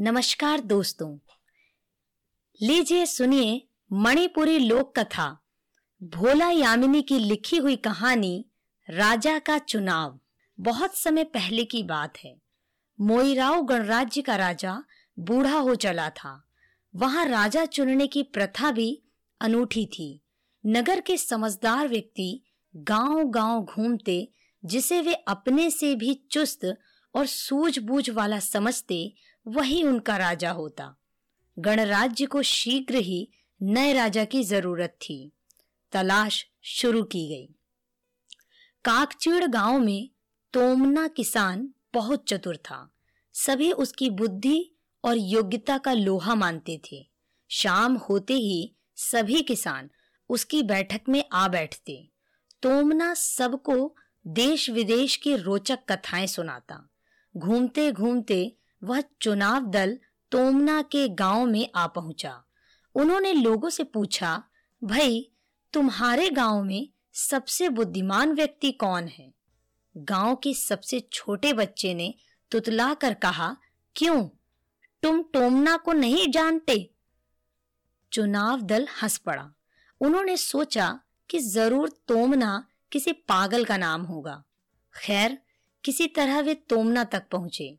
नमस्कार दोस्तों। लीजिए सुनिए मणिपुरी लोक कथा भोला यामिनी की लिखी हुई कहानी, राजा का चुनाव। बहुत समय पहले की बात है। मोईराव गणराज्य का राजा बूढ़ा हो चला था। वहाँ राजा चुनने की प्रथा भी अनूठी थी। नगर के समझदार व्यक्ति गांव-गांव घूमते, जिसे वे अपने से भी चुस्त और सूझबूझ वाला समझते वही उनका राजा होता। गणराज्य को शीघ्र ही नए राजा की ज़रूरत थी। तलाश शुरू की गई। काकचीड़ गाँव में तोमना किसान बहुत चतुर था। सभी उसकी बुद्धि और योग्यता का लोहा मानते थे। शाम होते ही सभी किसान उसकी बैठक में आ बैठते। तोमना सबको देश विदेश की रोचक कथाएँ सुनाता। घूमते घूमते वह चुनाव दल तोमना के गाँव में आ पहुँचा। उन्होंने लोगों से पूछा, भाई, तुम्हारे गाँव में सबसे बुद्धिमान व्यक्ति कौन है? गाँव के सबसे छोटे बच्चे ने तुतला कर कहा, क्यों? तुम टोमना को नहीं जानते? चुनाव दल हंस पड़ा। उन्होंने सोचा कि ज़रूर तोमना किसी पागल का नाम होगा। खैर, किसी तरह वे तोमना तक पहुँचे।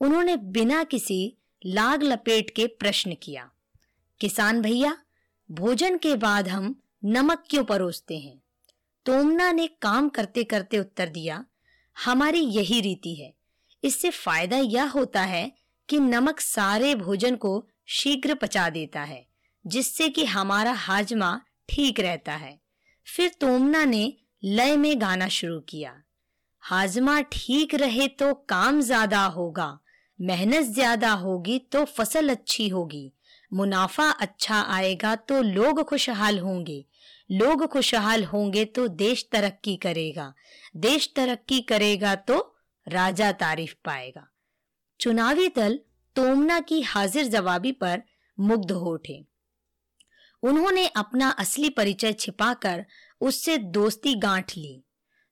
उन्होंने बिना किसी लाग लपेट के प्रश्न किया, किसान भैया, भोजन के बाद हम नमक क्यों परोसते हैं? तोमना ने काम करते करते उत्तर दिया, हमारी यही रीति है। इससे फ़ायदा यह होता है कि नमक सारे भोजन को शीघ्र पचा देता है, जिससे कि हमारा हाजमा ठीक रहता है। फिर तोमना ने लय में गाना शुरू किया, हाजमा ठीक रहे तो काम ज़्यादा होगा। मेहनत ज़्यादा होगी तो फ़सल अच्छी होगी। मुनाफा अच्छा आएगा तो लोग खुशहाल होंगे। लोग खुशहाल होंगे तो देश तरक्की करेगा। देश तरक्की करेगा तो राजा तारीफ़ पाएगा। चुनावी दल तोमना की हाजिर जवाबी पर मुग्ध हो उठे। उन्होंने अपना असली परिचय छिपाकर उससे दोस्ती गांठ ली।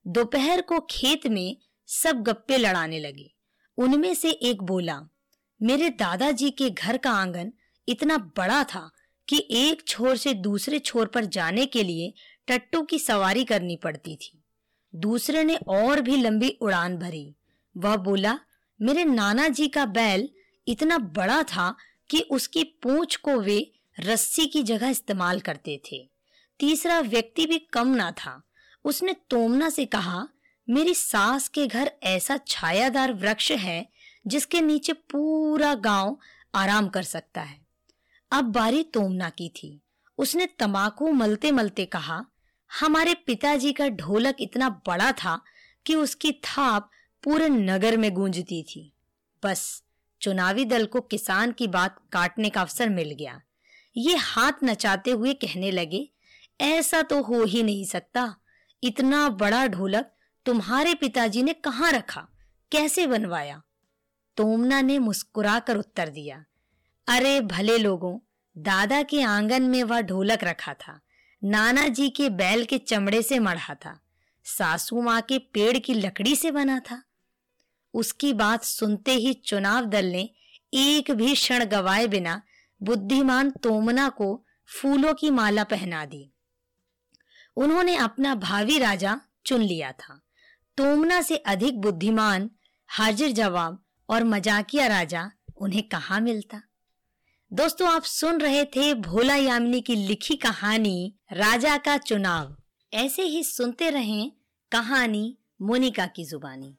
दोपहर को खेत में सब गप्पे लड़ाने लगे। उनमें से एक बोला, मेरे दादाजी के घर का आँगन इतना बड़ा था कि एक छोर से दूसरे छोर पर जाने के लिए टट्टू की सवारी करनी पड़ती थी। दूसरे ने और भी लंबी उड़ान भरी। वह बोला, मेरे नाना जी का बैल इतना बड़ा था कि उसकी पूंछ को वे रस्सी की जगह इस्तेमाल करते थे। तीसरा व्यक्ति भी कम ना था। उसने तोमना से कहा मेरी सास के घर ऐसा छायादार वृक्ष है जिसके नीचे पूरा गाँव आराम कर सकता है। अब बारी तोमना की थी। उसने तमाकू मलते मलते कहा, हमारे पिताजी का ढोलक इतना बड़ा था कि उसकी थाप पूरे नगर में गूंजती थी। बस, चुनावी दल को किसान की बात काटने का अवसर मिल गया। ये हाथ नचाते हुए कहने लगे, ऐसा तो हो ही नहीं सकता। इतना बड़ा ढोलक तुम्हारे पिताजी ने कहाँ रखा? कैसे बनवाया? तोमना ने मुस्कुराकर उत्तर दिया, अरे भले लोगों, दादा के आँगन में वह ढोलक रखा था, नाना जी के बैल के चमड़े से मढ़ा था, सासू माँ के पेड़ की लकड़ी से बना था। उसकी बात सुनते ही चुनाव दल ने एक भी क्षण गवाए बिना बुद्धिमान तोमना को फूलों की माला पहना दी। उन्होंने अपना भावी राजा चुन लिया था। तोमना से अधिक बुद्धिमान, हाजिर जवाब और मजाकिया राजा उन्हें कहा मिलता? दोस्तों, आप सुन रहे थे भोला यामिनी की लिखी कहानी, राजा का चुनाव। ऐसे ही सुनते रहें कहानी मोनिका की जुबानी।